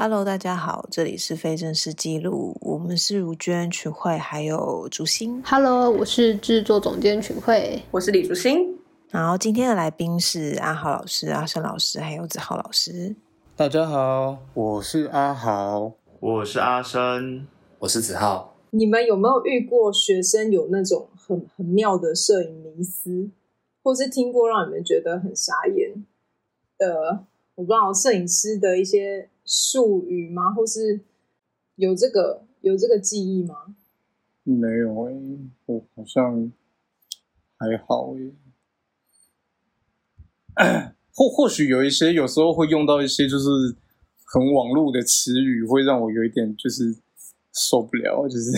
Hello，大家好，这里是非正式记录，我们是如娟、群慧还有竹心。Hello，我是制作总监群慧。我是李竹心，然后今天的来宾是阿豪老师、阿生老师还有子豪老师。大家好，我是阿豪。我是阿生，我是子浩。你们有没有遇过学生有那种很很妙的摄影迷思，或是听过让你们觉得很傻眼的？我不知道摄影师的一些术语吗？或是有这个有这个记忆吗？没有诶、我好像还好诶、或或许有一些，有时候会用到一些就是很网络的词语，会让我有一点就是受不了，就是。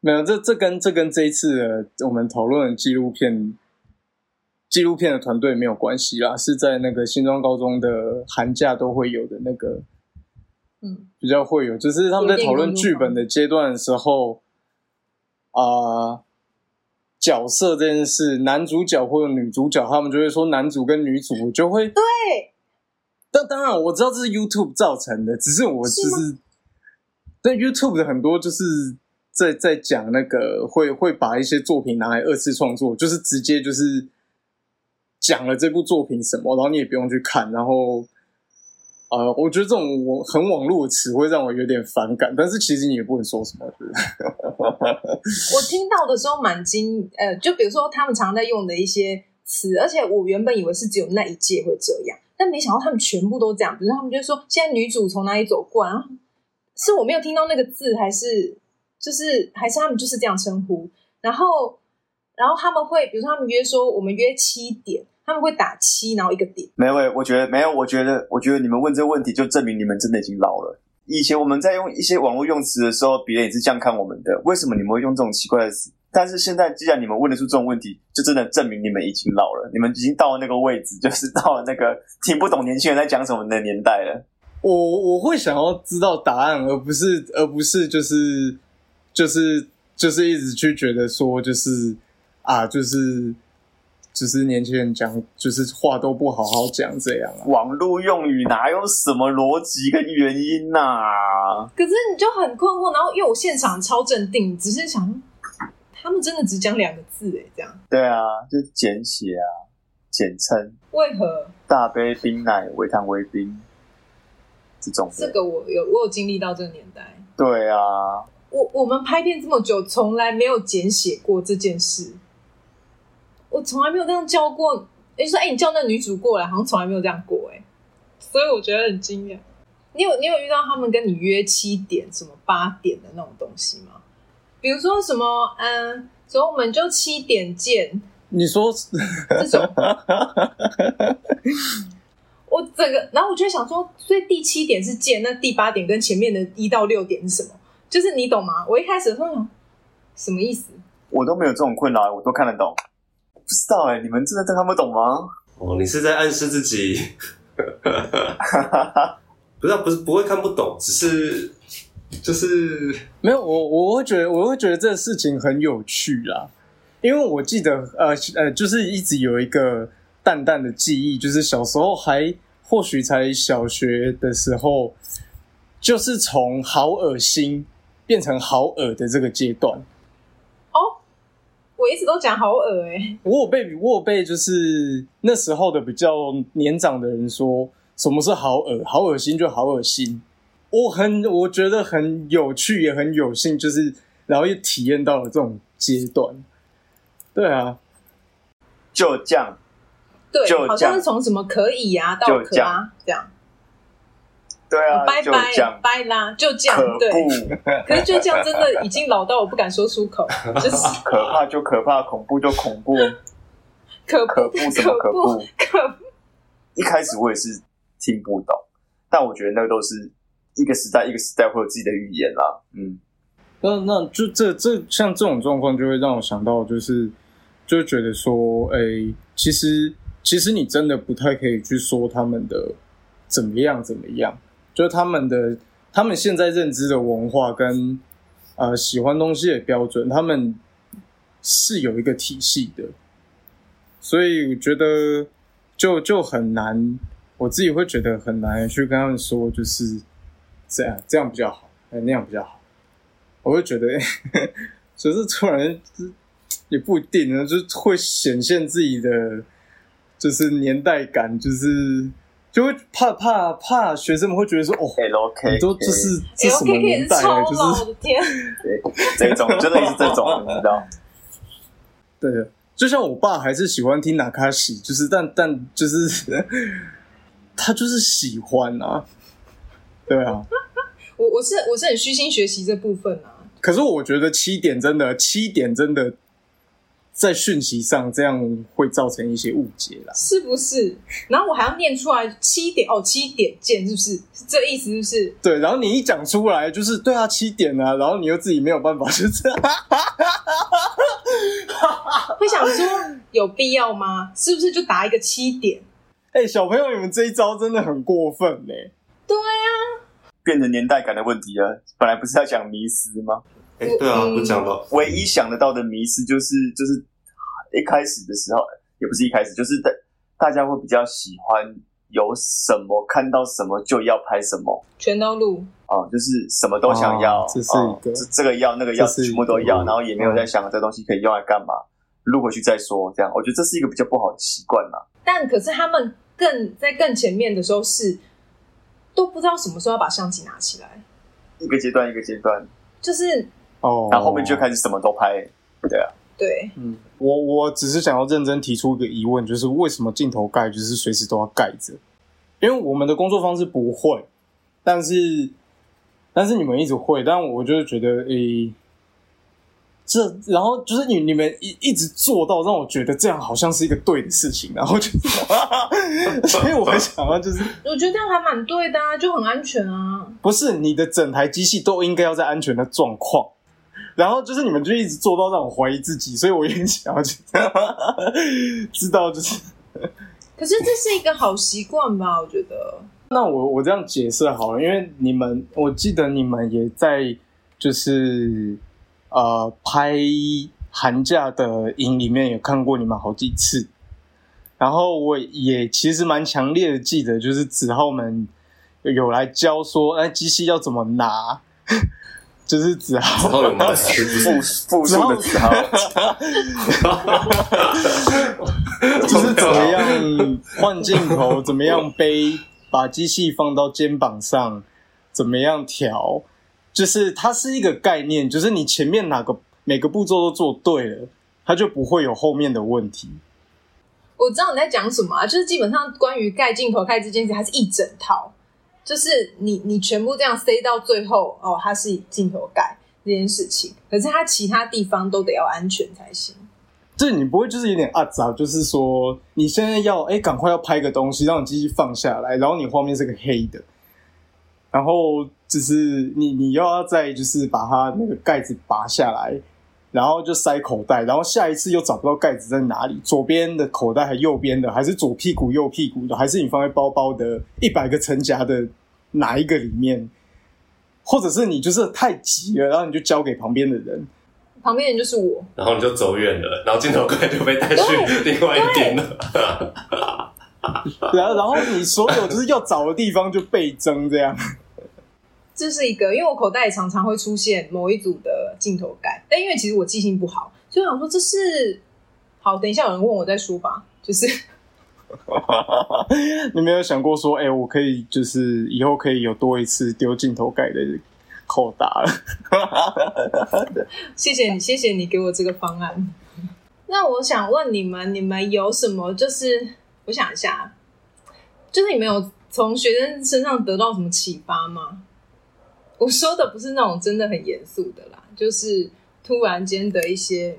没有这这跟这跟这一次的我们讨论的纪录片纪录片的团队没有关系啦，是在那个新庄高中的寒假都会有的那个嗯，比较会有，就是他们在讨论剧本的阶段的时候，啊、角色这件事，男主角或者女主角，他们就会说男主跟女主，我就会对，但当然我知道这是 YouTube 造成的，只是我就是是对 YouTube 的很多就是在在讲那个会会把一些作品拿来二次创作，就是直接就是讲了这部作品什么，然后你也不用去看，然后。呃，我觉得这种我很网络的词汇让我有点反感，但是其实你也不能说什么？我听到的时候蛮惊，呃，就比如说他们常在用的一些词，而且我原本以为是只有那一届会这样，但没想到他们全部都这样。比如说他们就说现在女主从哪里走过啊，是我没有听到那个字，还是就是还是他们就是这样称呼，然后然后他们会比如说他们约说我们约七点，他们会打七，然后一个点。没有，我觉得没有，我觉得，我觉得你们问这个问题，就证明你们真的已经老了。以前我们在用一些网络用词的时候，别人也是这样看我们的。为什么你们会用这种奇怪的词？但是现在，既然你们问得出这种问题，就真的证明你们已经老了，你们已经到了那个位置，就是到了那个听不懂年轻人在讲什么的年代了。我我会想要知道答案，而不是而不是就是就是就是一直去觉得说就是啊就是只是年轻人讲就是话都不好好讲这样啊。网络用语哪有什么逻辑跟原因呐、可是你就很困惑，然后因为我现场超镇定，只是想他们真的只讲两个字哎，这样对啊，就是简写啊，简称为何？大杯冰奶、微糖微冰这种的。这个我有我有经历到这个年代。对啊，我我们拍片这么久，从来没有简写过这件事。我从来没有这样叫过。哎、就说哎、你叫那个女主过来，好像从来没有这样过哎。所以我觉得很惊讶。你有你有遇到他们跟你约七点、什么八点的那种东西吗？比如说什么嗯，所以我们就七点见你说这种。我整个，然后我就想说，所以第七点是见，那第八点跟前面的一到六点是什么？就是你懂吗？我一开始的时候，什么意思？我都没有这种困扰，我都看得懂。不知道哎、你们真的都看不懂吗？哦，你是在暗示自己？不是、啊，不是不会看不懂，只是就是没有我我会觉得我会觉得这个事情很有趣啦，因为我记得呃呃就是一直有一个淡淡的记忆，就是小时候还或许才小学的时候，就是从好恶心变成好恶的这个阶段。哦我一直都讲好恶哎、我有被我有被就是那时候的比较年长的人说什么是好恶，好恶心就好恶心。我很我觉得很有趣，也很有幸，就是然后又体验到了这种阶段。对啊，就这样，对就，好像是从什么可以啊到可啊这样，对啊，拜就这样。拜，拜啦，就这样可对。可是就这样真的已经老到我不敢说出口，就是。可怕就可怕，恐怖就恐怖。可可怖什么可怖怖可怖一开始我也是听不懂，但我觉得那个都是一个时代一个时代会有自己的语言啦。嗯，那那就这这像这种状况，就会让我想到，就是就觉得说，哎、其实其实你真的不太可以去说他们的怎么样怎么样，就是他们的他们现在认知的文化跟呃喜欢东西的标准，他们是有一个体系的，所以我觉得就就很难，我自己会觉得很难去跟他们说，就是这样这样比较好，哎那样比较好，我就觉得，只是突然也不一定呢，就是会显现自己的就是年代感，就是。就会怕怕怕学生们会觉得说哦 K，你都这是这什么年代了？是超老就是的天，这种真的是这种，你知道？对的，就像我爸还是喜欢听哪卡西，就是但但就是 他就是喜欢啊，对啊。我我是我是很虚心学习这部分啊。可是我觉得七点真的七点真的在讯息上这样会造成一些误解啦。是不是？然后我还要念出来七点哦，七点见，是不是？是这意思是不是？对，然后你一讲出来就是对啊七点啊，然后你又自己没有办法，就 是会想说有必要吗？是不是就打一个七点？哎、小朋友你们这一招真的很过分呢、对啊，变成年代感的问题了。本来不是要讲迷失吗？哎，对啊，嗯不讲了唯一想得到的迷失就是就是一开始的时候，也不是一开始，就是大大家会比较喜欢有什么看到什么就要拍什么全都录。哦、就是什么都想要，哦这是一个哦这这个要那个要，全部都要，嗯然后也没有在想这东西可以用来干嘛，录回去再说。这样，我觉得这是一个比较不好的习惯啦。但可是他们更在更前面的时候是都不知道什么时候要把相机拿起来，一个阶段一个阶段，就是哦，然后后面就开始什么都拍。对啊，对嗯，我我只是想要认真提出一个疑问，就是为什么镜头盖就是随时都要盖着？因为我们的工作方式不会，但是但是你们一直会，但我就是觉得，诶、这然后就是你你们一一直做到，让我觉得这样好像是一个对的事情，然后就是，所以我很想要就是我觉得这样还蛮对的啊，就很安全啊。不是你的整台机器都应该要在安全的状况，然后就是你们就一直做到让我怀疑自己，所以我也很想要去 知道，就是可是这是一个好习惯吧？我觉得那我我这样解释好了，因为你们我记得你们也在就是呃拍寒假的影里面有看过你们好几次，然后我也其实蛮强烈的记得，就是子浩们有来教说，哎，机器要怎么拿，就是子浩。复？复数的时候，就是怎么样换镜头，怎么样背，把机器放到肩膀上，怎么样调，就是它是一个概念，就是你前面哪个每个步骤都做对了，它就不会有后面的问题。我知道你在讲什么啊，就是基本上关于盖镜头盖这件事，它是一整套，就是你你全部这样塞到最后哦，它是镜头盖这件事情，可是它其他地方都得要安全才行。这你不会就是有点阿杂，就是说你现在要哎赶快要拍个东西，让你机器放下来，然后你画面是个黑的，然后就是你你又要再就是把它那个盖子拔下来，然后就塞口袋，然后下一次又找不到盖子在哪里，左边的口袋还右边的，还是左屁股右屁股的，还是你放在包包的一百个层夹的哪一个里面？或者是你就是太急了，然后你就交给旁边的人，旁边人就是我，然后你就走远了，然后镜头盖就被带去另外一边了。然后然后你所有就是要找的地方就倍增这样。这是一个，因为我口袋里常常会出现某一组的镜头盖，但因为其实我记性不好，所以我想说这是好，等一下有人问我再说吧。就是 你没有想过说，哎、我可以就是以后可以有多一次丢镜头盖的扣打了。谢谢你，谢谢你给我这个方案。那我想问你们，你们有什么？就是我想一下，就是你们有从学生身上得到什么启发吗？我说的不是那种真的很严肃的啦，就是突然间的一些，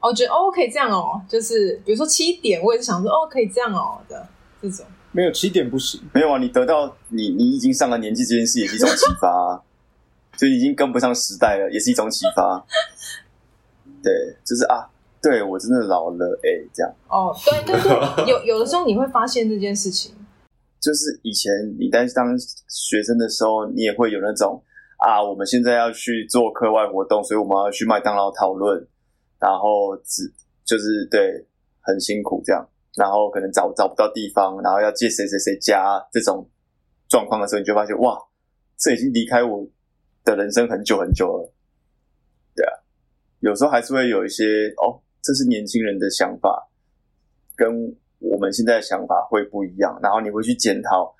哦，觉得哦可以这样哦，就是比如说七点，我也是想说哦可以这样哦的这种。没有起点不行，没有啊，你得到你你已经上了年纪这件事也是一种启发、啊，就已经跟不上时代了，也是一种启发。对，就是啊，对我真的老了，哎、这样哦，对对对，有有的时候你会发现这件事情，就是以前你在当学生的时候，你也会有那种，啊，我们现在要去做课外活动，所以我们要去麦当劳讨论，然后只就是对很辛苦这样，然后可能找找不到地方，然后要借谁谁谁家这种状况的时候，你就发现哇，这已经离开我的人生很久很久了。对啊，有时候还是会有一些哦，这是年轻人的想法，跟我们现在的想法会不一样，然后你会去检讨。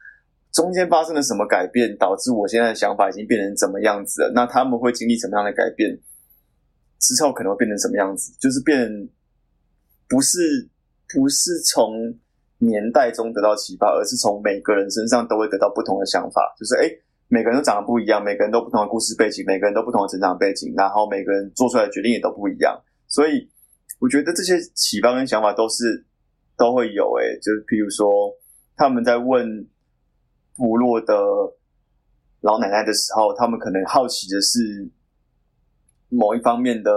中间发生了什么改变，导致我现在的想法已经变成怎么样子了？那他们会经历什么样的改变？之后可能会变成什么样子？就是变，不是不是从年代中得到启发，而是从每个人身上都会得到不同的想法。就是哎，每个人都长得不一样，每个人都不同的故事背景，每个人都不同的成长背景，然后每个人做出来的决定也都不一样。所以我觉得这些启发跟想法都是都会有。哎，就是譬如说他们在问。部落的老奶奶的时候，他们可能好奇的是某一方面的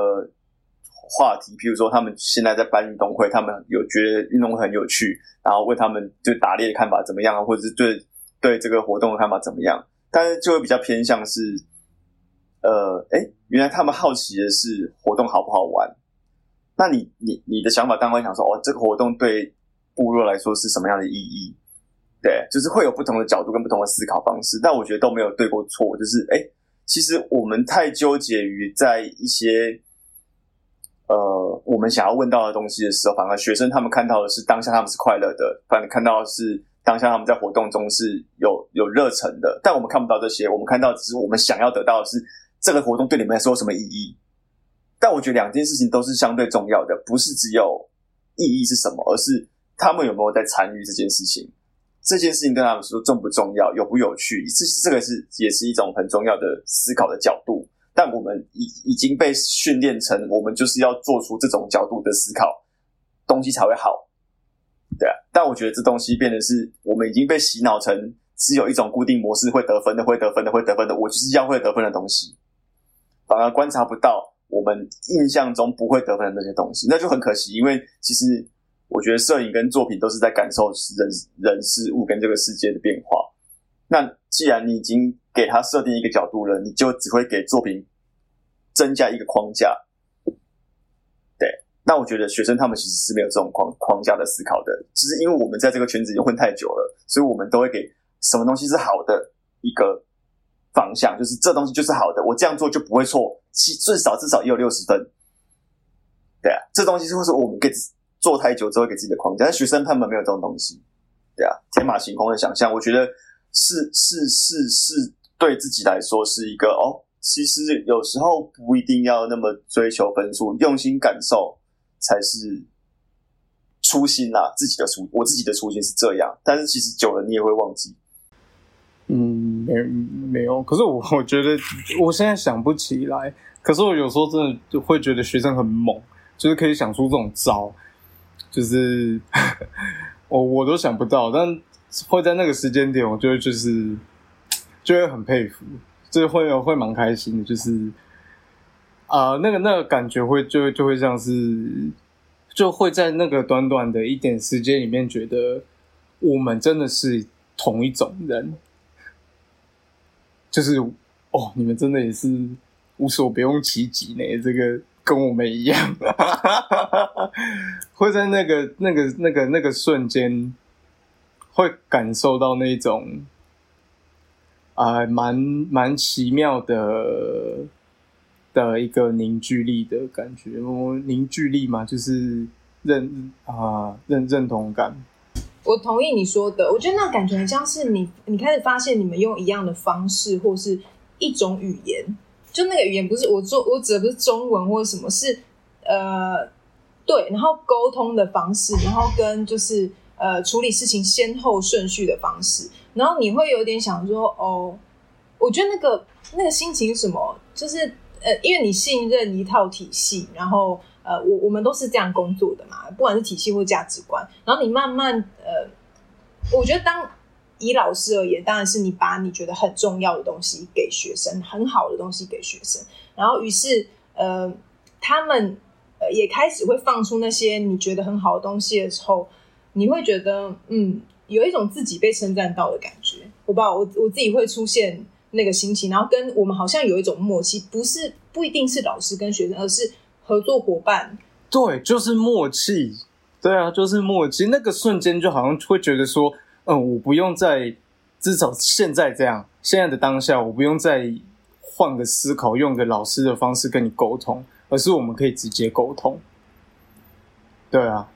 话题，譬如说他们现在在办运动会，他们有觉得运动会很有趣，然后问他们对打猎的看法怎么样，或者是对对这个活动的看法怎么样，但是就会比较偏向是，呃，哎，原来他们好奇的是活动好不好玩？那你你你的想法当然想说，哦，这个活动对部落来说是什么样的意义？对，就是会有不同的角度跟不同的思考方式，但我觉得都没有对过错。就是，哎，其实我们太纠结于在一些呃我们想要问到的东西的时候，反而学生他们看到的是当下他们是快乐的，反而看到的是当下他们在活动中是有有热忱的。但我们看不到这些，我们看到只是我们想要得到的是这个活动对你们来说有什么意义。但我觉得两件事情都是相对重要的，不是只有意义是什么，而是他们有没有在参与这件事情。这件事情对他们说重不重要，有不有趣，这这个是也是一种很重要的思考的角度。但我们已已经被训练成，我们就是要做出这种角度的思考，东西才会好。对啊，但我觉得这东西变得是我们已经被洗脑成只有一种固定模式会得分的，会得分的，会得分的，我就是要会得分的东西，反而观察不到我们印象中不会得分的那些东西，那就很可惜，因为其实。我觉得摄影跟作品都是在感受人人事物跟这个世界的变化。那既然你已经给他设定一个角度了，你就只会给作品增加一个框架。对，那我觉得学生他们其实是没有这种框框架的思考的，只是因为我们在这个圈子已经混太久了，所以我们都会给什么东西是好的一个方向，就是这东西就是好的，我这样做就不会错，至至少至少也有六十分。对啊，这东西就是我们给。做太久之后给自己的框架，但学生他们没有这种东西，对啊，天马行空的想象，我觉得是是是是对自己来说是一个哦，其实有时候不一定要那么追求分数，用心感受才是初心啦。自己的初，我自己的初心是这样，但是其实久了你也会忘记。嗯，没没有，可是我我觉得我现在想不起来，可是我有时候真的会觉得学生很猛，就是可以想出这种招。就是 我我都想不到，但会在那个时间点，我就会就是就会很佩服，就会会蛮开心的，就是啊，那个那个感觉会就就会像是就会在那个短短的一点时间里面，觉得我们真的是同一种人，就是哦，你们真的也是无所不用其极呢，这个。跟我们一样，会在那个、那个、那个、那个瞬间，会感受到那种啊，蛮蛮奇妙的的一个凝聚力的感觉。凝聚力嘛，就是认啊认认同感。我同意你说的，我觉得那感觉很像是你，你开始发现你们用一样的方式，或是一种语言。就那个语言不是我做，我指的不是中文或者什么，是呃对，然后沟通的方式，然后跟就是呃处理事情先后顺序的方式，然后你会有点想说哦，我觉得那个那个心情什么，就是呃，因为你信任一套体系，然后呃，我我们都是这样工作的嘛，不管是体系或价值观，然后你慢慢呃，我觉得当。以老师而言，当然是你把你觉得很重要的东西给学生，很好的东西给学生，然后于是呃，他们呃也开始会放出那些你觉得很好的东西的时候，你会觉得嗯，有一种自己被称赞到的感觉。我不知道，我我自己会出现那个心情，然后跟我们好像有一种默契，不是不一定是老师跟学生，而是合作伙伴。对，就是默契。对啊，就是默契。那个瞬间就好像会觉得说，嗯，我不用再至少现在这样，现在的当下，我不用再换个思考，用个老师的方式跟你沟通，而是我们可以直接沟通。对啊，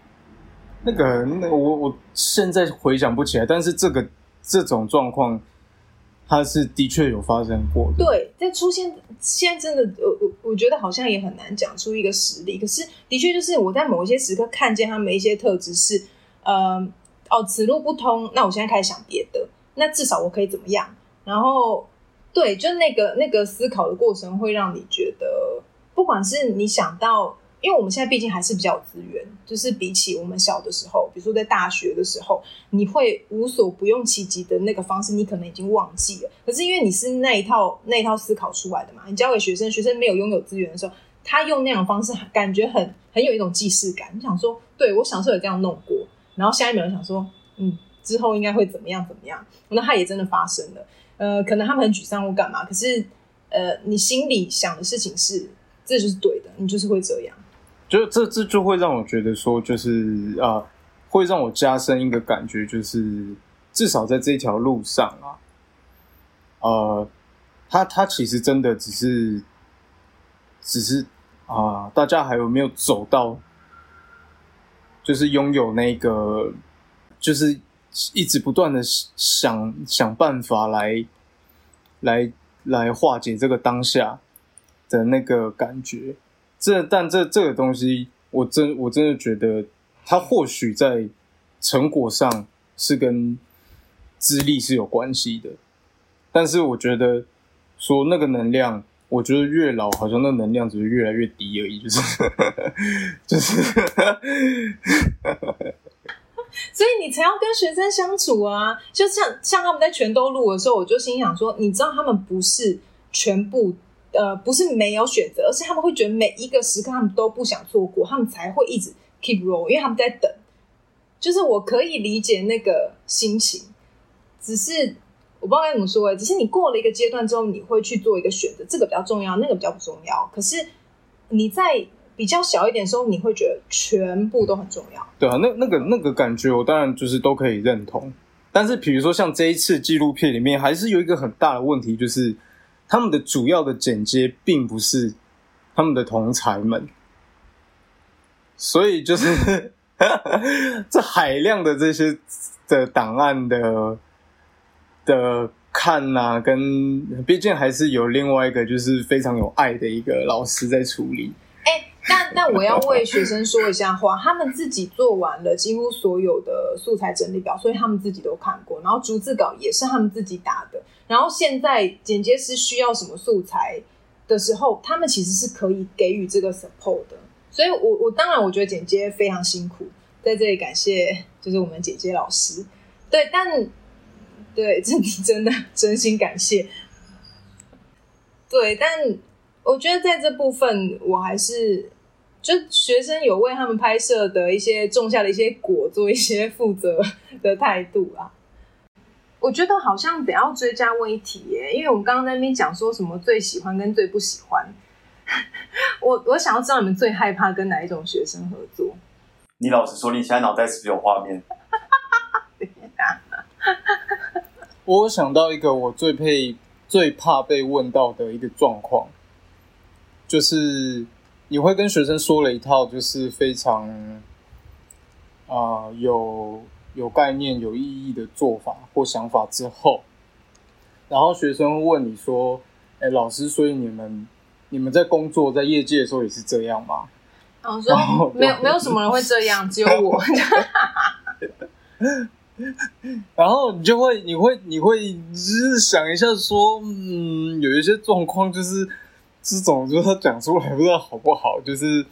那个那我我现在回想不起来，但是这个这种状况，它是的确有发生过的。对，但出现现在真的，我我我觉得好像也很难讲出一个实例。可是的确就是我在某一些时刻看见他们一些特质是，呃，哦，此路不通，那我现在开始想别的，那至少我可以怎么样？然后对，就那个那个思考的过程会让你觉得，不管是你想到。因为我们现在毕竟还是比较有资源，就是比起我们小的时候，比如说在大学的时候，你会无所不用其极的那个方式，你可能已经忘记了。可是因为你是那一套那一套思考出来的嘛，你教给学生，学生没有拥有资源的时候，他用那种方式，感觉很很有一种既视感。你想说，对我小时候有这样弄过，然后下一秒想说，嗯，之后应该会怎么样怎么样？那他也真的发生了。呃，可能他们很沮丧或干嘛，可是呃，你心里想的事情是，这就是对的，你就是会这样。就这这就会让我觉得说，就是啊，会让我加深一个感觉，就是至少在这条路上啊，呃，他他其实真的只是，只是啊，大家还有没有走到，就是拥有那个，就是一直不断的想想办法来，来来化解这个当下的那个感觉。这但这这个东西，我真我真的觉得，它或许在成果上是跟资历是有关系的，但是我觉得说那个能量，我觉得越老好像那能量只是越来越低而已，就是就是，所以你才要跟学生相处啊，就像像他们在全都录的时候，我就心想说，你知道他们不是全部。呃，不是没有选择，而是他们会觉得每一个时刻他们都不想错过，他们才会一直 keep roll，因为他们在等。就是我可以理解那个心情，只是我不知道该怎么说哎，只是你过了一个阶段之后，你会去做一个选择，这个比较重要，那个比较不重要。可是你在比较小一点的时候，你会觉得全部都很重要。对啊，那那个那个感觉，我当然就是都可以认同。但是比如说像这一次纪录片里面，还是有一个很大的问题，就是。他们的主要的剪接并不是他们的同才们，所以就是 这海量的这些的档案的的看呐，跟毕竟还是有另外一个就是非常有爱的一个老师在处理。但但我要为学生说一下话，他们自己做完了几乎所有的素材整理表，所以他们自己都看过，然后逐字稿也是他们自己打的。然后现在剪接师需要什么素材的时候，他们其实是可以给予这个 support 的。所以，我我当然我觉得剪接非常辛苦，在这里感谢就是我们剪接老师。对，但对，这真的真心感谢。对，但我觉得在这部分，我还是就学生有为他们拍摄的一些种下的一些果，做一些负责的态度啊。我觉得好像得要追加问一题耶，因为我们刚刚在那边讲说什么最喜欢跟最不喜欢，我我想要知道你们最害怕跟哪一种学生合作。你老实说，你现在脑袋是不是有画面？我想到一个我最配最怕被问到的一个状况，就是你会跟学生说了一套就是非常啊有。有概念、有意义的做法或想法之后，然后学生会问你说：“哎，老师，所以你们你们在工作在业界的时候也是这样吗？”然后说：“没有，没有什么人会这样，只有我。”然后你就会，你会，你会只是想一下说：“嗯，有一些状况就是这种，就是他讲出来不知道好不好，就是。”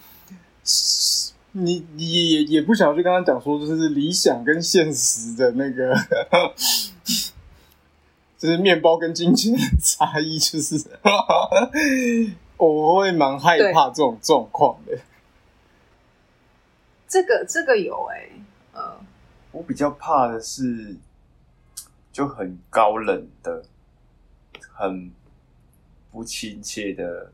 你你也也不想去跟他讲说，就是理想跟现实的那个，就是面包跟金钱的差异，就是我会蛮害怕这种状况的。这个这个有哎，呃，我比较怕的是就很高冷的、很不亲切的，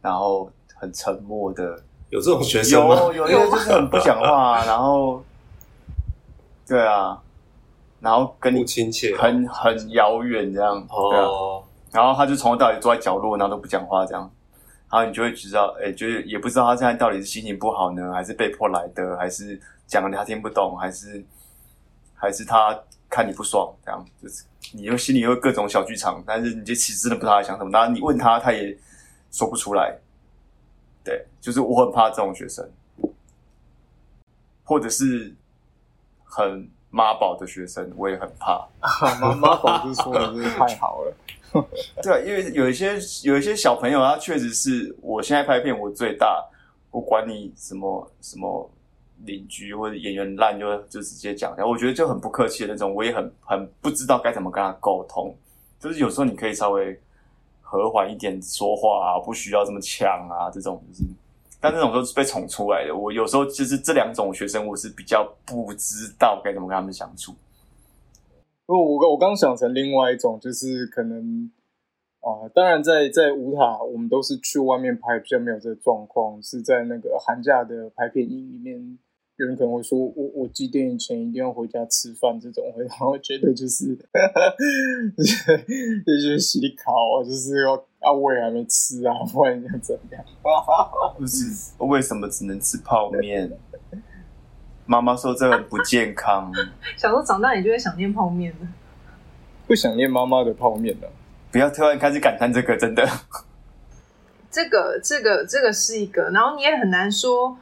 然后很沉默的，有这种学生吗？有有些就是很不讲话、然后对啊，然后跟你不亲切。很很遥远这样，对啊，哦，然后他就从头到尾坐在角落，然后都不讲话这样，然后你就会知道，哎，就是也不知道他现在到底是心情不好呢，还是被迫来的，还是讲了他听不懂，还是还是他看你不爽，这样就是你又心里又各种小剧场，但是你就其实真的不知道他想什么，然后你问他，他也说不出来。对，就是我很怕这种学生，或者是很妈宝的学生，我也很怕。妈妈宝是说的真是太好了。对啊，因为有一些有一些小朋友，他确实是我现在拍片我最大，我管你什么什么邻居或者演员烂就就直接讲，然后我觉得就很不客气的那种，我也很很不知道该怎么跟他沟通。就是有时候你可以稍微和缓一点说话啊，不需要这么呛啊，这种就是，但这种都是被宠出来的。我有时候就是这两种学生，我是比较不知道该怎么跟他们相处。不我我刚想成另外一种，就是可能啊、当然在在五塔，我们都是去外面拍，比较没有这个状况。是在那个寒假的拍片营里面，有人可能会说，我我几点以前一定要回家吃饭，这种会 让我觉得就是，就是洗考啊，就是要啊胃还没吃啊，不然要怎样？不是为什么只能吃泡面？妈妈说这很不健康。小时候长大你就会想念泡面了。会想念妈妈的泡面的、不要突然开始感叹这个，真的。这个这个这个是一个，然后你也很难说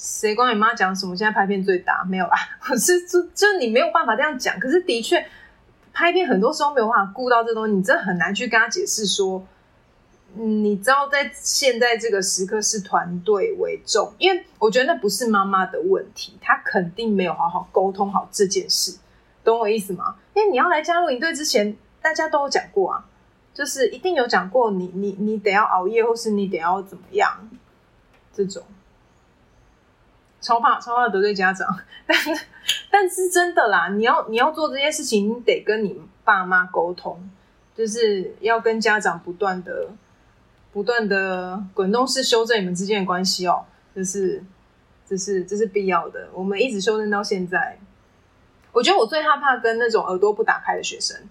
谁管你妈讲什么。现在拍片最大没有啦，我是就就你没有办法这样讲。可是的确，拍片很多时候没有办法顾到这东西，你真的很难去跟他解释说，你知道在现在这个时刻是团队为重，因为我觉得那不是妈妈的问题，她肯定没有好好沟通好这件事，懂我意思吗？因为你要来加入营队之前，大家都有讲过啊。就是一定有讲过你，你你得要熬夜，或是你得要怎么样，这种超怕超怕得罪家长，但是但是真的啦，你要你要做这件事情，你得跟你爸妈沟通，就是要跟家长不断的不断的滚动式修正你们之间的关系哦，就是这是这是必要的，我们一直修正到现在。我觉得我最害怕跟那种耳朵不打开的学生。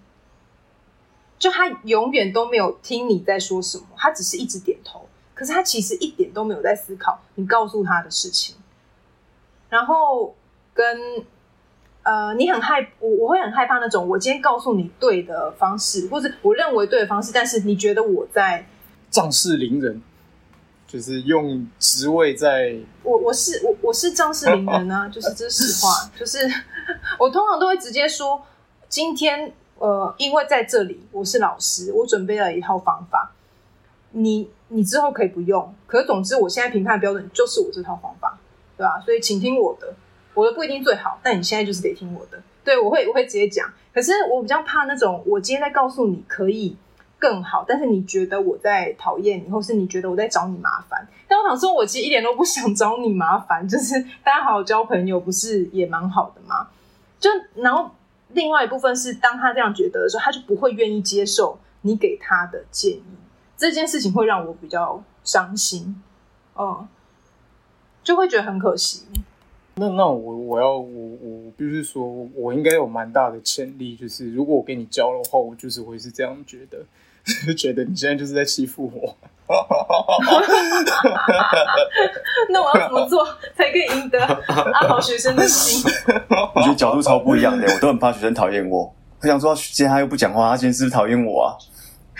就他永远都没有听你在说什么，他只是一直点头，可是他其实一点都没有在思考你告诉他的事情。然后跟呃，你很害我，我会很害怕那种我今天告诉你对的方式，或者我认为对的方式，但是你觉得我在仗势凌人，就是用职位在我我是我我是仗势凌人啊，就是这是实话，就是我通常都会直接说今天。呃，因为在这里我是老师，我准备了一套方法，你你之后可以不用，可是总之我现在评判标准就是我这套方法，对吧？所以请听我的，我的不一定最好，但你现在就是得听我的。对我会我会直接讲，可是我比较怕那种我今天在告诉你可以更好，但是你觉得我在讨厌你，或是你觉得我在找你麻烦。但我想说，我其实一点都不 想找你麻烦，就是大家好好交朋友，不是也蛮好的吗？就然后。另外一部分是，当他这样觉得的时候，他就不会愿意接受你给他的建议。这件事情会让我比较伤心，嗯，就会觉得很可惜。那那我我要我我必须说，我应该有蛮大的潜力，就是如果我给你教的话，我就是会是这样觉得，就 觉得你现在就是在欺负我。那我要怎么做才可以赢得阿豪学生的心？我觉得角度超不一样的，我都很怕学生讨厌我。我想说，今天他又不讲话，他今天是不是讨厌我啊？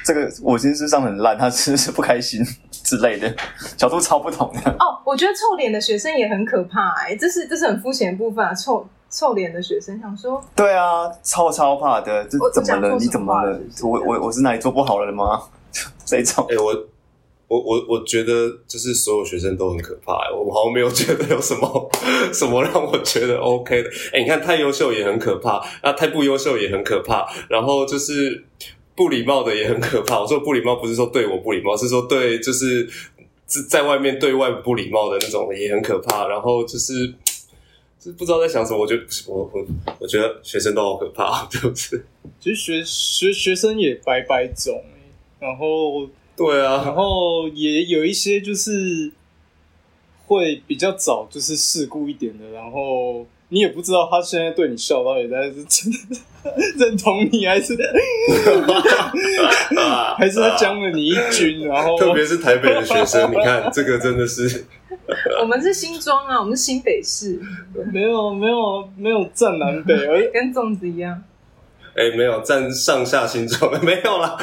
这个我今天是上很烂，他是不是不开心之类的，角度超不同的。哦，我觉得臭脸的学生也很可怕哎、这是这是很肤浅的部分啊。臭臭脸的学生想说，对啊，超超怕的，这我怎么了？你怎么了我我我是哪里做不好了吗？这种哎、我我我我觉得就是所有学生都很可怕、欸，我好像没有觉得有什么 什么让我觉得 OK 的。哎、你看太优秀也很可怕，那太不优秀也很可怕，然后就是不礼貌的也很可怕。我说不礼貌不是说对我不礼貌，是说对就是在外面对外不礼貌的那种也很可怕。然后就是。就是不知道在想什么。我觉得我我我觉得学生都好可怕，就是其实学学学生也百百种、欸，然后对啊然，后也有一些就是会比较早就是事故一点的，然后你也不知道他现在对你笑到底在是真的 认同你，还是 还是他将了你一军，然后特别是台北的学生，你看这个真的是我们是新庄啊，我们是新北市，没有没有没有站南北，而跟粽子一样。哎、没有站上下新庄没有啦，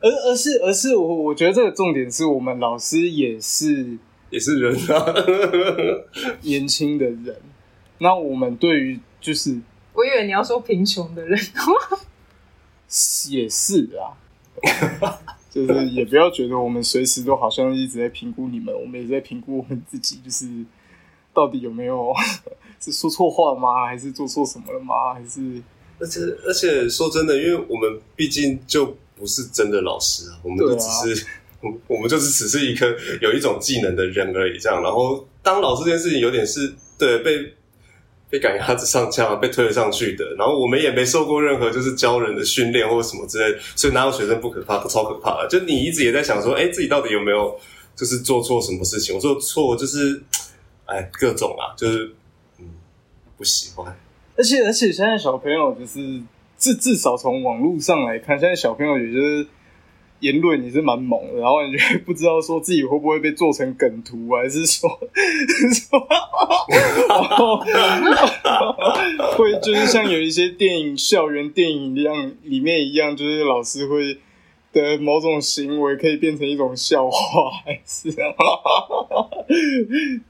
而而是而是我我觉得这个重点是我们老师也是也是人啊。年轻的人，那我们对于就是我以为你要说贫穷的人，也是啊，就是也不要觉得我们随时都好像一直在评估你们，我们也在评估我们自己，就是到底有没有是说错话吗？还是做错什么了吗？还是而且而且说真的，因为我们毕竟就不是真的老师啊，我们就只是、我我们就是只是一个有一种技能的人而已，这样。然后当老师这件事情有点是对被被赶鸭子上架，被推了上去的。然后我们也没受过任何就是教人的训练或者什么之类，所以哪有学生不可怕？超可怕的。就你一直也在想说，哎，自己到底有没有就是做错什么事情？我做错就是，哎，各种啊，就是嗯不喜欢。而且而且现在小朋友就是至至少从网络上来看，现在小朋友也就是言论也是蛮猛的，然后你就会 不知道说自己会不会被做成梗图，还是说说，会就是像有一些电影校园电影一样，里面一样，就是老师会。的某种行为可以变成一种笑话，还是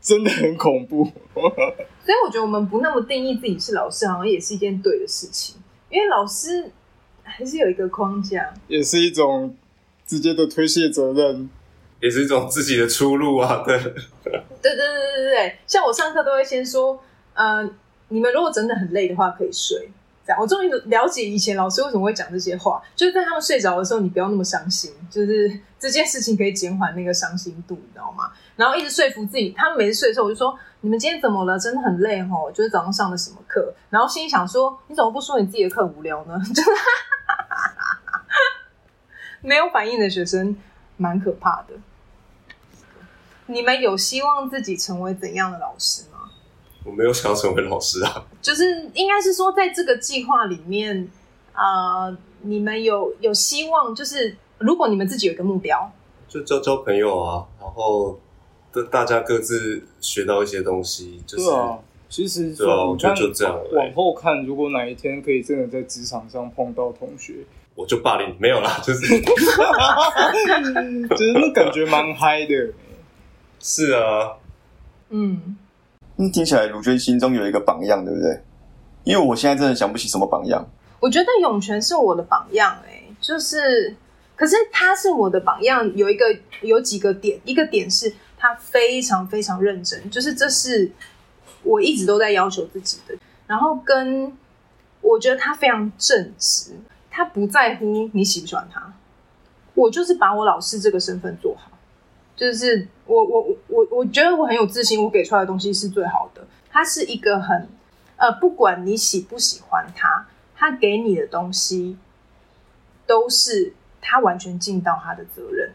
真的很恐怖。所以我觉得我们不那么定义自己是老师，好像也是一件对的事情，因为老师还是有一个框架。也是一种直接的推卸责任。也是一种自己的出路啊，对。对对对对对对，像我上课都会先说，呃，你们如果真的很累的话，可以睡。这样，我终于了解以前老师为什么会讲这些话，就是在他们睡着的时候，你不要那么伤心，就是这件事情可以减缓那个伤心度，你知道吗？然后一直说服自己，他们每次睡的时候，我就说你们今天怎么了？真的很累哦，就是早上上的什么课？然后心里想说，你怎么不说你自己的课无聊呢？就 是没有反应的学生蛮可怕的。你们有希望自己成为怎样的老师吗？我没有想要成为老师啊，就是应该是说，在这个计划里面，啊，你们有有希望，就是如果你们自己有一个目标，就交交朋友啊，然后大大家各自学到一些东西，就是其实对啊我觉得就这样往后看，如果哪一天可以真的在职场上碰到同学，我就霸凌你没有啦，就是就是那感觉蛮嗨的。是啊，嗯，嗯，听起来卢娟心中有一个榜样，对不对？因为我现在真的想不起什么榜样。我觉得涌泉是我的榜样、欸，就是，可是他是我的榜样，有一个有几个点，一个点是他非常非常认真，就是这是我一直都在要求自己的，然后跟我觉得他非常正直，他不在乎你喜不喜欢他，我就是把我老师这个身份做好，就是我我我我我觉得我很有自信，我给出来的东西是最好的。他是一个很呃，不管你喜不喜欢他，他给你的东西都是他完全尽到他的责任。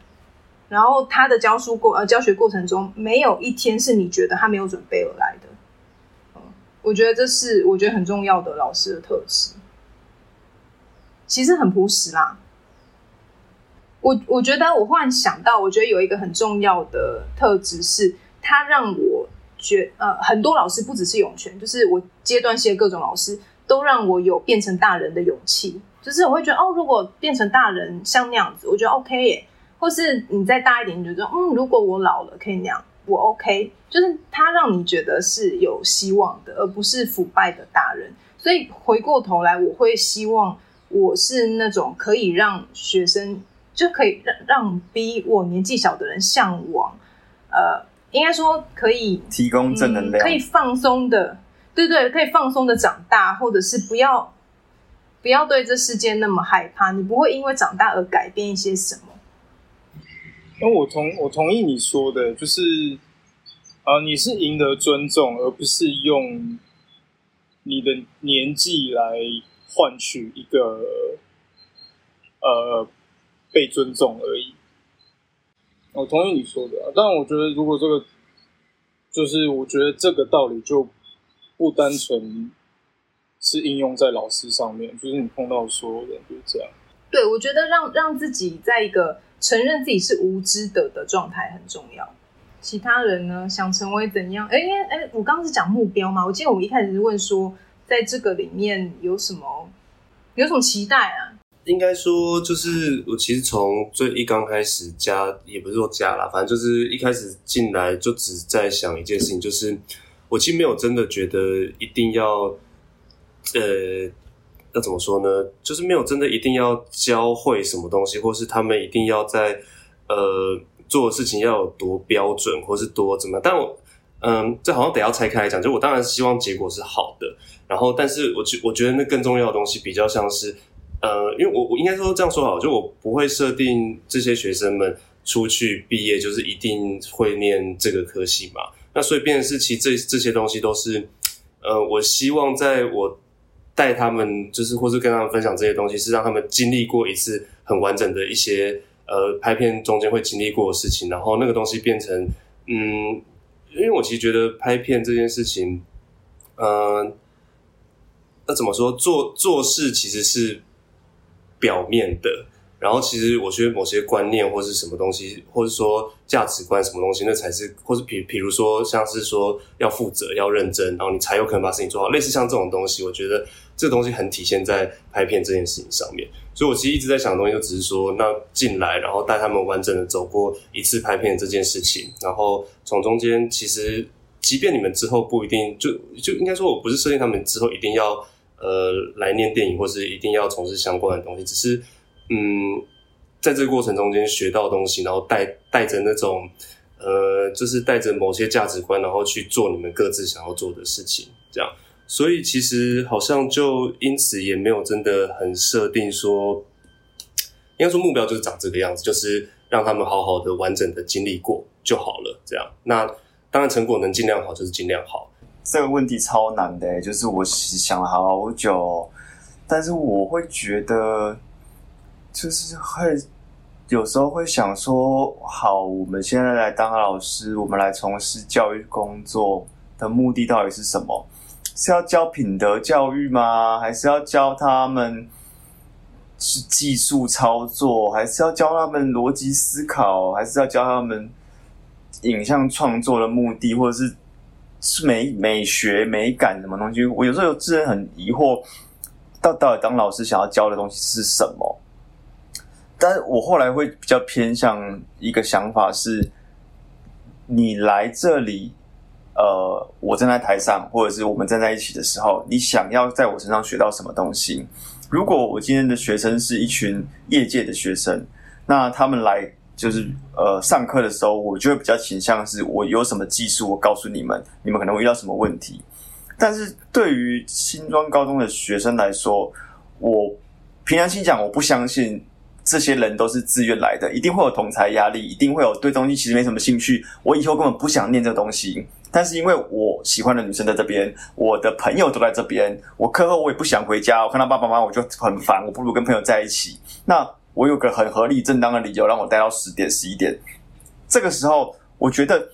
然后他的教书过呃教学过程中，没有一天是你觉得他没有准备而来的。嗯，我觉得这是我觉得很重要的老师的特质。其实很朴实啦。我我觉得我忽然想到，我觉得有一个很重要的特质是，他让我觉呃很多老师不只是涌泉，就是我阶段性的各种老师都让我有变成大人的勇气。就是我会觉得哦，如果变成大人像那样子，我觉得 OK 耶。或是你再大一点，你觉得嗯，如果我老了可以那样，我 OK。就是他让你觉得是有希望的，而不是腐败的大人。所以回过头来，我会希望我是那种可以让学生就可以让让比我年纪小的人向往，呃，应该说可以提供正能量，嗯可以放松的，对对，可以放松的长大，或者是不要不要对这世界那么害怕，你不会因为长大而改变一些什么。那我同我同意你说的，就是啊、呃你是赢得尊重，而不是用你的年纪来换取一个呃被尊重而已。我同意你说的、啊，但我觉得如果这个就是我觉得这个道理就不单纯是应用在老师上面，就是你碰到的所有人就是这样。对，我觉得让让自己在一个承认自己是无知的的状态很重要。其他人呢，想成为怎样？哎，因为哎，我刚刚是讲目标嘛。我记得我们一开始是问说，在这个里面有什么有什么期待啊？应该说，就是我其实从最一刚开始加，也不是说加啦，反正就是一开始进来就只在想一件事情，就是我其实没有真的觉得一定要，呃，要怎么说呢？就是没有真的一定要教会什么东西，或是他们一定要在呃做的事情要有多标准，或是多怎么样。但我嗯，这好像得要拆开来讲。就我当然希望结果是好的，然后，但是我觉我觉得那更重要的东西比较像是。呃，因为我我应该说这样说好，就我不会设定这些学生们出去毕业就是一定会念这个科系嘛。那所以变成是，其实这这些东西都是，呃，我希望在我带他们，就是或是跟他们分享这些东西，是让他们经历过一次很完整的一些呃拍片中间会经历过的事情，然后那个东西变成，嗯，因为我其实觉得拍片这件事情，嗯，那怎么说，做做事其实是。表面的，然后其实我觉得某些观念或是什么东西，或者说价值观什么东西，那才是，或是比比如说像是说要负责、要认真，然后你才有可能把事情做好。类似像这种东西，我觉得这东西很体现在拍片这件事情上面。所以我其实一直在想的东西，就只是说，那进来然后带他们完整的走过一次拍片这件事情，然后从中间其实，即便你们之后不一定就就应该说，我不是设定他们之后一定要。呃，来念电影或是一定要从事相关的东西，只是嗯，在这个过程中间学到东西，然后带带着那种呃，就是带着某些价值观，然后去做你们各自想要做的事情，这样。所以其实好像就因此也没有真的很设定说，应该说目标就是长这个样子，就是让他们好好的完整的经历过就好了，这样。那当然成果能尽量好，就是尽量好。这个问题超难的，就是我想了好久，但是我会觉得，就是会有时候会想说，好，我们现在来当老师，我们来从事教育工作的目的到底是什么？是要教品德教育吗？还是要教他们是技术操作？还是要教他们逻辑思考？还是要教他们影像创作的目的，或者是？是美美学美感什么东西？我有时候有自然很疑惑，到到底当老师想要教的东西是什么？但我后来会比较偏向一个想法是：你来这里，呃，我站在台上，或者是我们站在一起的时候，你想要在我身上学到什么东西？如果我今天的学生是一群业界的学生，那他们来。就是呃，上课的时候，我就会比较倾向是，我有什么技术，我告诉你们，你们可能会遇到什么问题。但是对于新庄高中的学生来说，我平常心讲，我不相信这些人都是自愿来的，一定会有同才压力，一定会有对东西其实没什么兴趣，我以后根本不想念这东西。但是因为我喜欢的女生在这边，我的朋友都在这边，我课后我也不想回家，我看到爸爸妈妈我就很烦，我不如跟朋友在一起。那我有个很合理正当的理由让我待到十点十一点，这个时候我觉得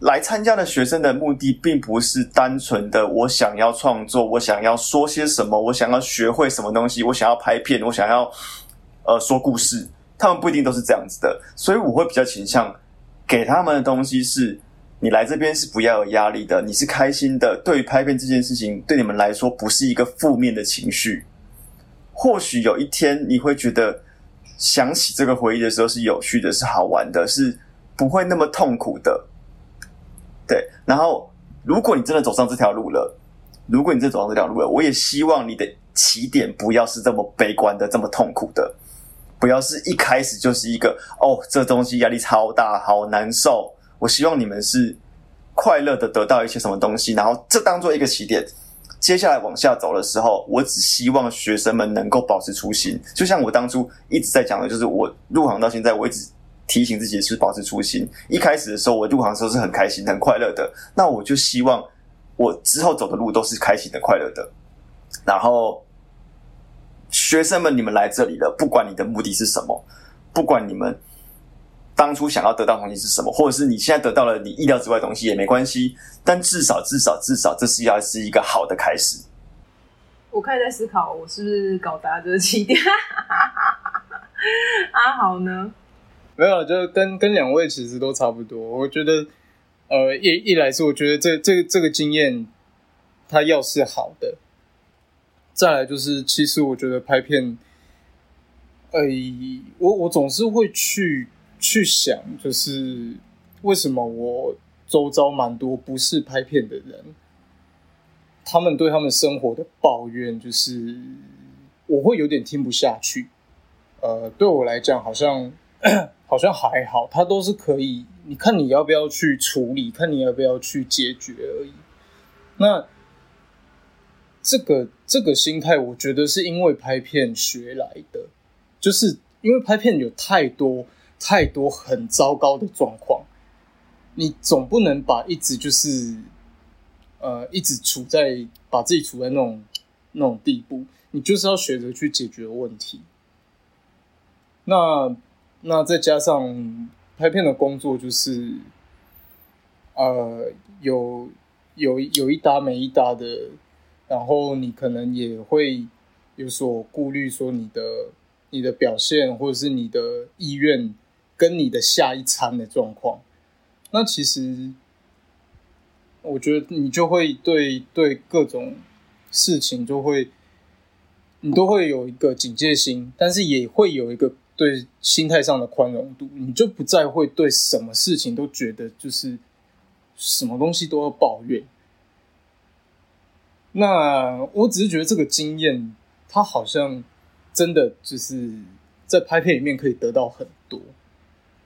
来参加的学生的目的并不是单纯的我想要创作，我想要说些什么，我想要学会什么东西，我想要拍片，我想要呃说故事，他们不一定都是这样子的，所以我会比较倾向给他们的东西是：你来这边是不要有压力的，你是开心的，对于拍片这件事情对你们来说不是一个负面的情绪，或许有一天你会觉得。想起这个回忆的时候是有趣的，是好玩的，是不会那么痛苦的。对，然后如果你真的走上这条路了，如果你真的走上这条路了，我也希望你的起点不要是这么悲观的、这么痛苦的，不要是一开始就是一个哦，这东西压力超大，好难受。我希望你们是快乐的得到一些什么东西，然后这当做一个起点。接下来往下走的时候，我只希望学生们能够保持初心。就像我当初一直在讲的，就是我入行到现在，我一直提醒自己是保持初心。一开始的时候，我入行的时候是很开心、很快乐的。那我就希望我之后走的路都是开心的、快乐的。然后，学生们，你们来这里了，不管你的目的是什么，不管你们当初想要得到的东西是什么，或者是你现在得到了你意料之外的东西也没关系，但至少、至少、至少，这是要是一个好的开始。我开始在思考，我是不是搞砸这个起点？阿豪呢？没有，就跟跟两位其实都差不多。我觉得，呃，一一来是我觉得这这这个经验，它要是好的，再来就是其实我觉得拍片，呃，我我总是会去去想，就是为什么我周遭蛮多不是拍片的人，他们对他们生活的抱怨，就是我会有点听不下去。呃，对我来讲，好像 好像还好，他都是可以。你看你要不要去处理，看你要不要去解决而已。那这个这个心态，我觉得是因为拍片学来的，就是因为拍片有太多太多很糟糕的状况，你总不能把一直就是呃一直处在把自己处在那种那种地步，你就是要学着去解决问题。那那再加上拍片的工作，就是呃有有有一搭没一搭的，然后你可能也会有所顾虑，说你的你的表现或者是你的意愿跟你的下一餐的状况。那其实我觉得你就会对对各种事情就会你都会有一个警戒心，但是也会有一个。对心态上的宽容度，你就不再会对什么事情都觉得就是什么东西都要抱怨。那我只是觉得这个经验，它好像真的就是在拍片里面可以得到很多。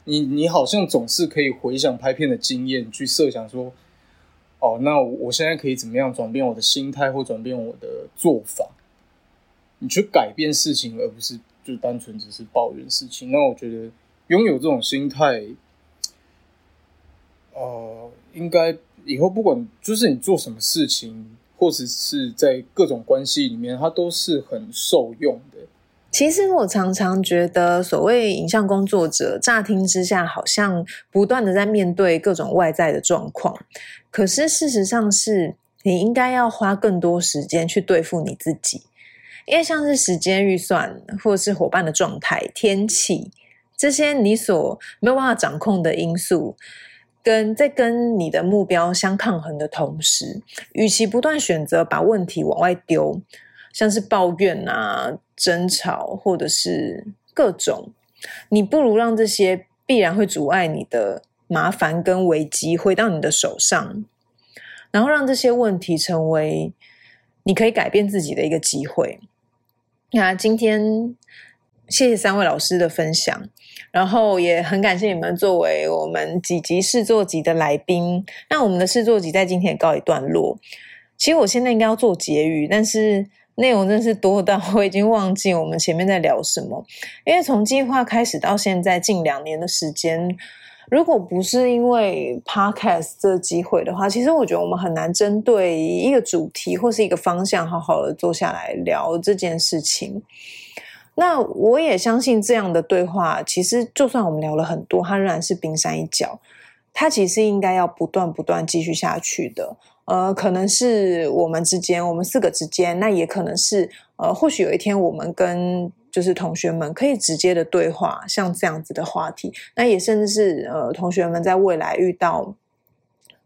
你你好像总是可以回想拍片的经验，去设想说，哦，那我现在可以怎么样转变我的心态，或转变我的做法？你去改变事情，而不是。就单纯只是抱怨事情，那我觉得拥有这种心态，呃，应该以后不管就是你做什么事情，或者是在各种关系里面，它都是很受用的。其实我常常觉得，所谓影像工作者，乍听之下好像不断的在面对各种外在的状况，可是事实上是你应该要花更多时间去对付你自己。因为像是时间预算，或是伙伴的状态、天气这些你所没有办法掌控的因素，跟在跟你的目标相抗衡的同时，与其不断选择把问题往外丢，像是抱怨啊、争吵，或者是各种，你不如让这些必然会阻碍你的麻烦跟危机回到你的手上，然后让这些问题成为你可以改变自己的一个机会。那今天谢谢三位老师的分享，然后也很感谢你们作为我们几集试作集的来宾。那我们的试作集在今天告一段落。其实我现在应该要做结语，但是内容真是多到我已经忘记我们前面在聊什么。因为从计划开始到现在近两年的时间。如果不是因为 podcast 这机会的话，其实我觉得我们很难针对一个主题或是一个方向，好好的坐下来聊这件事情。那我也相信这样的对话，其实就算我们聊了很多，它仍然是冰山一角。它其实应该要不断不断继续下去的。呃，可能是我们之间，我们四个之间，那也可能是呃，或许有一天我们跟。就是同学们可以直接的对话，像这样子的话题，那也甚至是呃，同学们在未来遇到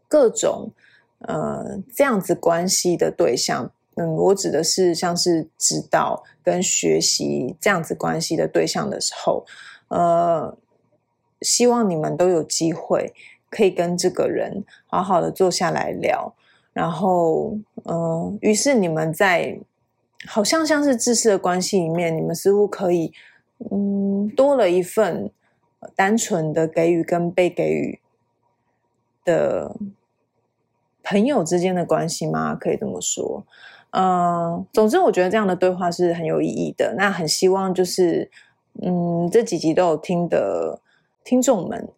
各种呃这样子关系的对象，嗯，我指的是像是指导跟学习这样子关系的对象的时候，呃，希望你们都有机会可以跟这个人好好的坐下来聊，然后，呃，于是你们在。好像像是自私的关系里面，你们似乎可以，嗯，多了一份单纯的给予跟被给予的朋友之间的关系吗？可以这么说。嗯，总之，我觉得这样的对话是很有意义的。那很希望就是，嗯，这几集都有听的听众们，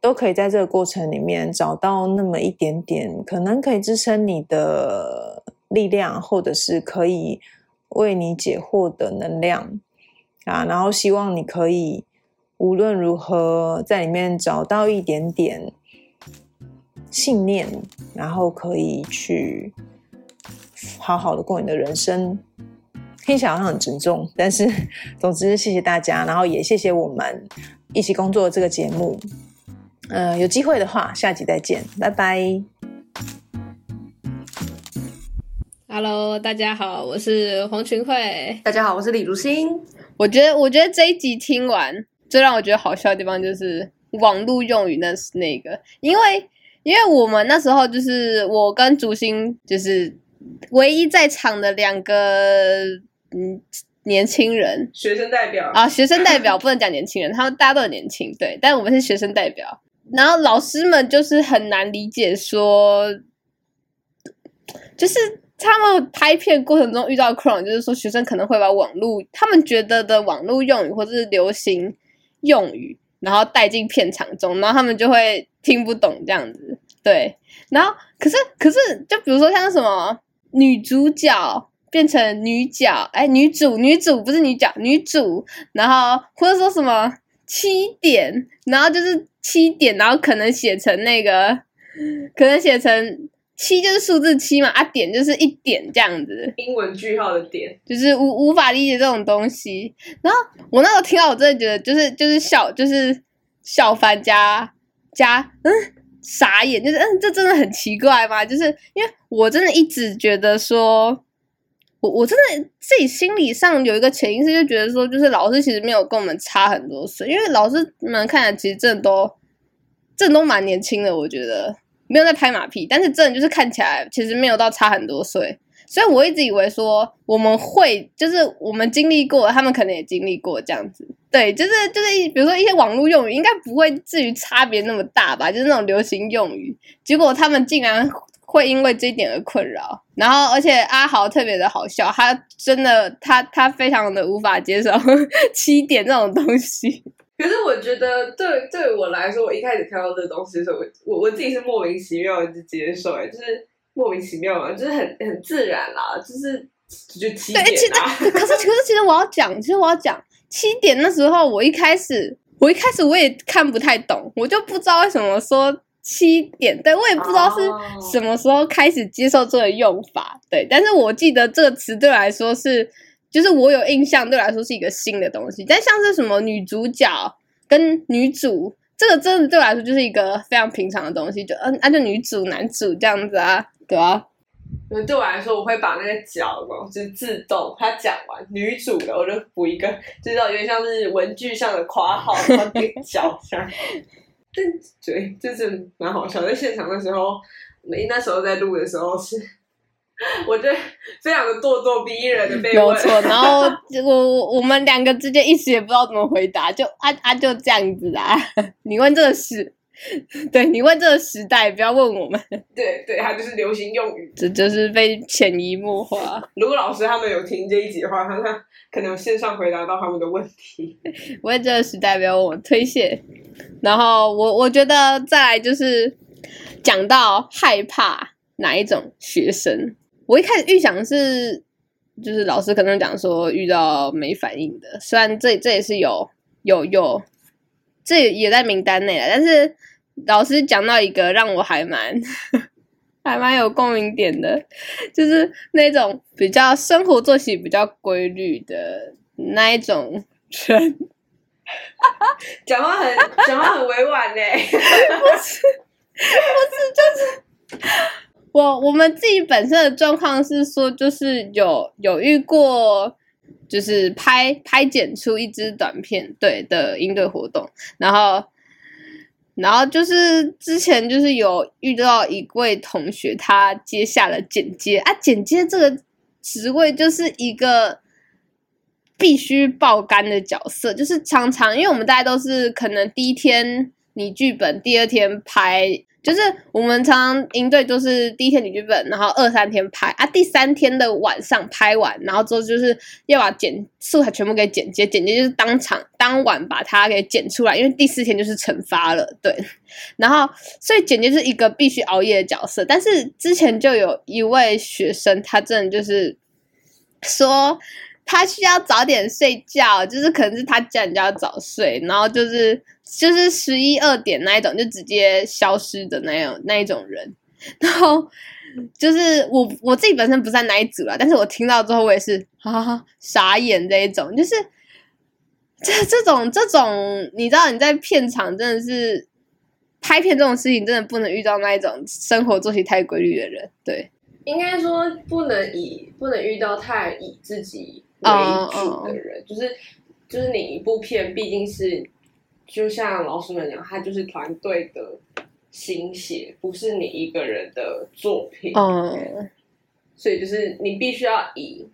都可以在这个过程里面找到那么一点点，可能可以支撑你的力量，或者是可以为你解惑的能量啊。然后希望你可以无论如何在里面找到一点点信念，然后可以去好好的过你的人生。听起来好像很沉重，但是 总之谢谢大家，然后也谢谢我们一起工作的这个节目。呃，有机会的话，下集再见，拜拜。Hello，大家好，我是黄群慧。大家好，我是李如新。我觉得，我觉得这一集听完，最让我觉得好笑的地方就是网络用语那是那个，因为因为我们那时候就是我跟竹心就是唯一在场的两个嗯年轻人学生代表啊，学生代表不能讲年轻人，他们大家都很年轻，对，但我们是学生代表。然后老师们就是很难理解说，就是他们拍片过程中遇到困扰，就是说学生可能会把网络他们觉得的网络用语或者是流行用语，然后带进片场中，然后他们就会听不懂这样子。对，然后可是可是，就比如说像什么女主角变成女角，哎，女主女主不是女角，女主，然后或者说什么七点，然后就是七点，然后可能写成那个，可能写成七就是数字七嘛，啊点就是一点这样子，英文句号的点，就是无无法理解这种东西。然后我那时候听到，我真的觉得就是就是笑，就是笑翻加加嗯傻眼，就是嗯这真的很奇怪嘛？就是因为我真的一直觉得说。我我真的自己心理上有一个潜意识，就觉得说，就是老师其实没有跟我们差很多岁，因为老师们看起来其实真的都，真的都蛮年轻的，我觉得没有在拍马屁，但是真的就是看起来其实没有到差很多岁，所以我一直以为说我们会就是我们经历过，他们可能也经历过这样子，对，就是就是比如说一些网络用语，应该不会至于差别那么大吧，就是那种流行用语，结果他们竟然。会因为这一点而困扰，然后而且阿豪特别的好笑，他真的他他非常的无法接受 七点这种东西。可是我觉得对对我来说，我一开始看到这个东西的时候，我我我自己是莫名其妙的接受，哎，就是莫名其妙嘛，就是很很自然啦，就是就七点、啊。对，其实可是可是其实我要讲，其实我要讲七点那时候，我一开始我一开始我也看不太懂，我就不知道为什么说。七点，对我也不知道是什么时候开始接受这个用法，对，但是我记得这个词对我来说是，就是我有印象，对我来说是一个新的东西。但像是什么女主角跟女主，这个真的对我来说就是一个非常平常的东西，就嗯，那就女主男主这样子啊，对啊。嗯，对我来说，我会把那个角嘛，就是自动他讲完女主的，我就补一个，就是有点像是文具上的括号，然后给角这样。但对，就是蛮好笑。在现场的时候，没那时候在录的时候是，我觉得非常的咄咄逼人的被问。没错，然后我我们两个之间一时也不知道怎么回答，就啊啊就这样子啊。你问这个事，对你问这个时代，不要问我们。对 对，它就是流行用语，这就是被潜移默化。如果老师他们有听这一集的话，他他可能线上回答到他们的问题。问这个时代，不要问我推卸。然后我我觉得再来就是讲到害怕哪一种学生，我一开始预想是就是老师可能讲说遇到没反应的，虽然这这也是有有有，这也在名单内了，但是老师讲到一个让我还蛮 还蛮有共鸣点的，就是那种比较生活作息比较规律的那一种人。讲话很讲话很委婉呢，不是不是就是我我们自己本身的状况是说，就是有有遇过，就是拍拍剪出一支短片对的应对活动，然后然后就是之前就是有遇到一位同学，他接下了剪接啊，剪接这个职位就是一个。必须爆肝的角色，就是常常，因为我们大家都是可能第一天拟剧本，第二天拍就是我们常常营队都是第一天写剧本，然后二三天拍啊，第三天的晚上拍完，然后之后就是要把剪素材全部给剪接，剪接就是当场当晚把它给剪出来，因为第四天就是惩罚了，对。然后所以剪接是一个必须熬夜的角色，但是之前就有一位学生，他真的就是说。他需要早点睡觉，就是可能是他家人家早睡，然后就是就是十一二点那一种就直接消失的那样那一种人，然后就是我我自己本身不在那一组啦，但是我听到之后我也是哈哈傻眼这一种，就是这这种这种你知道你在片场真的是拍片这种事情真的不能遇到那一种生活作息太规律的人，对，应该说不能以不能遇到太以自己。为主的人，就是就是你一部片毕竟是，就像老师们讲，它就是团队的心血，不是你一个人的作品。嗯，所以就是你必须要以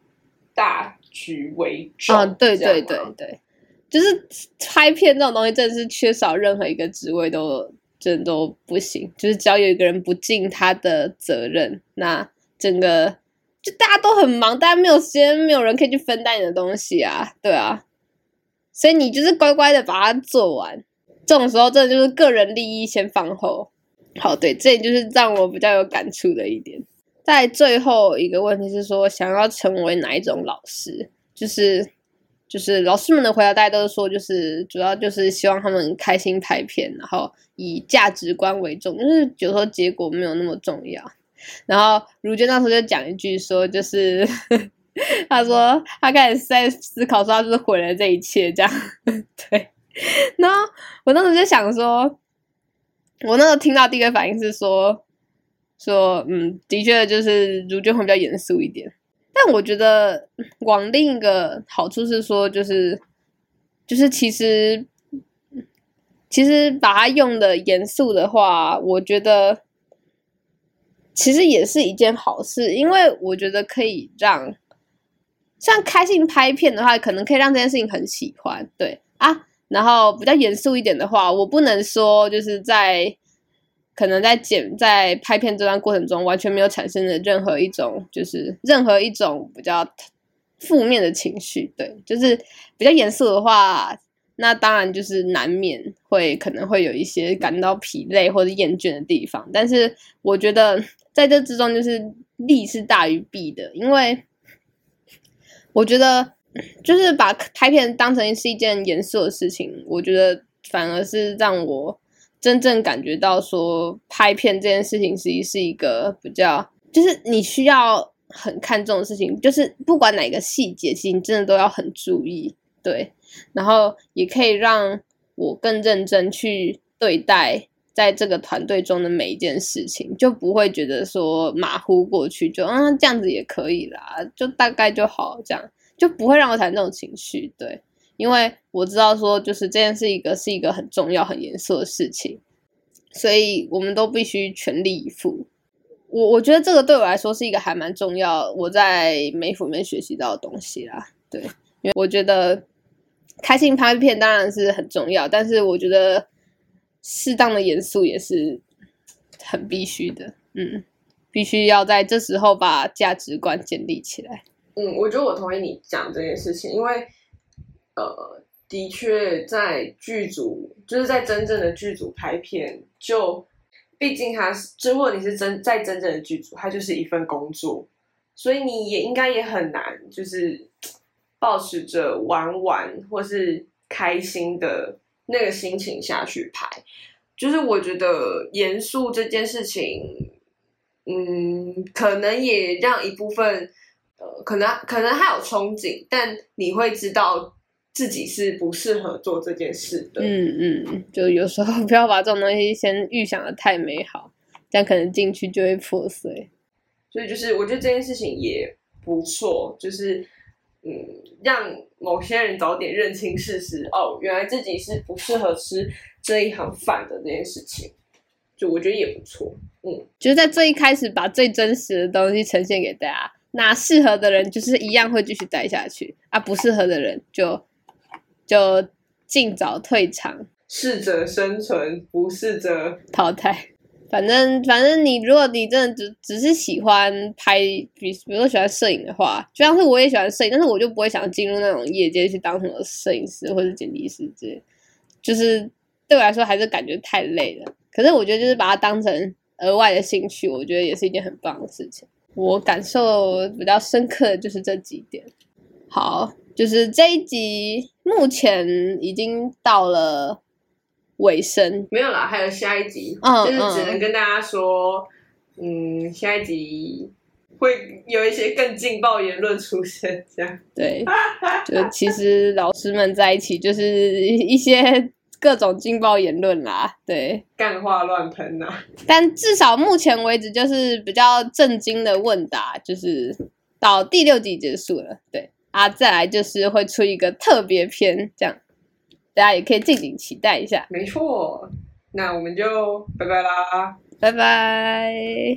大局为重。啊，对对对对，就是拍片这种东西，真的是缺少任何一个职位都真的都不行。就是只要有一个人不尽他的责任，那整个。就大家都很忙，大家没有时间，没有人可以去分担你的东西啊，对啊，所以你就是乖乖的把它做完。这种时候，真的就是个人利益先放后。好，对，这也就是让我比较有感触的一点。在最后一个问题是说，想要成为哪一种老师？就是就是老师们的回答，大家都是说，就是主要就是希望他们开心拍片，然后以价值观为重，就是有时候结果没有那么重要。然后如娟那时候就讲一句说，就是 他说他开始在思考说他是毁了这一切这样，对。然后我当时就想说，我那时候听到第一个反应是说说嗯，的确就是如娟会比较严肃一点，但我觉得往另一个好处是说，就是就是其实其实把它用的严肃的话，我觉得。其实也是一件好事，因为我觉得可以让像开心拍片的话，可能可以让这件事情很喜欢，对啊。然后比较严肃一点的话，我不能说就是在可能在剪在拍片这段过程中完全没有产生的任何一种就是任何一种比较负面的情绪，对，就是比较严肃的话。那当然就是难免会可能会有一些感到疲累或者厌倦的地方，但是我觉得在这之中就是利是大于弊的，因为我觉得就是把拍片当成是一件严肃的事情，我觉得反而是让我真正感觉到说拍片这件事情实际是一个比较，就是你需要很看重的事情，就是不管哪个细节，其实你真的都要很注意，对。然后也可以让我更认真去对待在这个团队中的每一件事情，就不会觉得说马虎过去，就嗯这样子也可以啦，就大概就好，这样就不会让我产生这种情绪。对，因为我知道说就是这件事一个是一个很重要、很严肃的事情，所以我们都必须全力以赴。我我觉得这个对我来说是一个还蛮重要，我在美府里面学习到的东西啦。对，因为我觉得。开心拍片当然是很重要，但是我觉得适当的严肃也是很必须的。嗯，必须要在这时候把价值观建立起来。嗯，我觉得我同意你讲这件事情，因为呃，的确在剧组，就是在真正的剧组拍片，就毕竟它是，如果你是真在真正的剧组，它就是一份工作，所以你也应该也很难，就是。保持着玩玩或是开心的那个心情下去拍，就是我觉得严肃这件事情，嗯，可能也让一部分，呃，可能可能还有憧憬，但你会知道自己是不适合做这件事的。嗯嗯，就有时候不要把这种东西先预想的太美好，这样可能进去就会破碎。所以就是我觉得这件事情也不错，就是。嗯，让某些人早点认清事实哦，原来自己是不适合吃这一行饭的这件事情，就我觉得也不错。嗯，就是在最一开始把最真实的东西呈现给大家，那适合的人就是一样会继续待下去，啊，不适合的人就就尽早退场，适者生存，不适者淘汰。反正反正你如果你真的只只是喜欢拍，比比如说喜欢摄影的话，就像是我也喜欢摄影，但是我就不会想进入那种业界去当什么摄影师或者剪辑师之类，就是对我来说还是感觉太累了。可是我觉得就是把它当成额外的兴趣，我觉得也是一件很棒的事情。我感受比较深刻的就是这几点。好，就是这一集目前已经到了尾声，没有啦，还有下一集，嗯就是只能跟大家说，嗯，下一集会有一些更劲爆言论出现，这样。对，就其实老师们在一起就是一些各种劲爆言论啦，对。干话乱喷呐、但至少目前为止，就是比较震惊的问答，就是到第六集结束了，对啊，再来就是会出一个特别篇，这样大家也可以敬请期待一下，没错，那我们就拜拜啦。拜拜。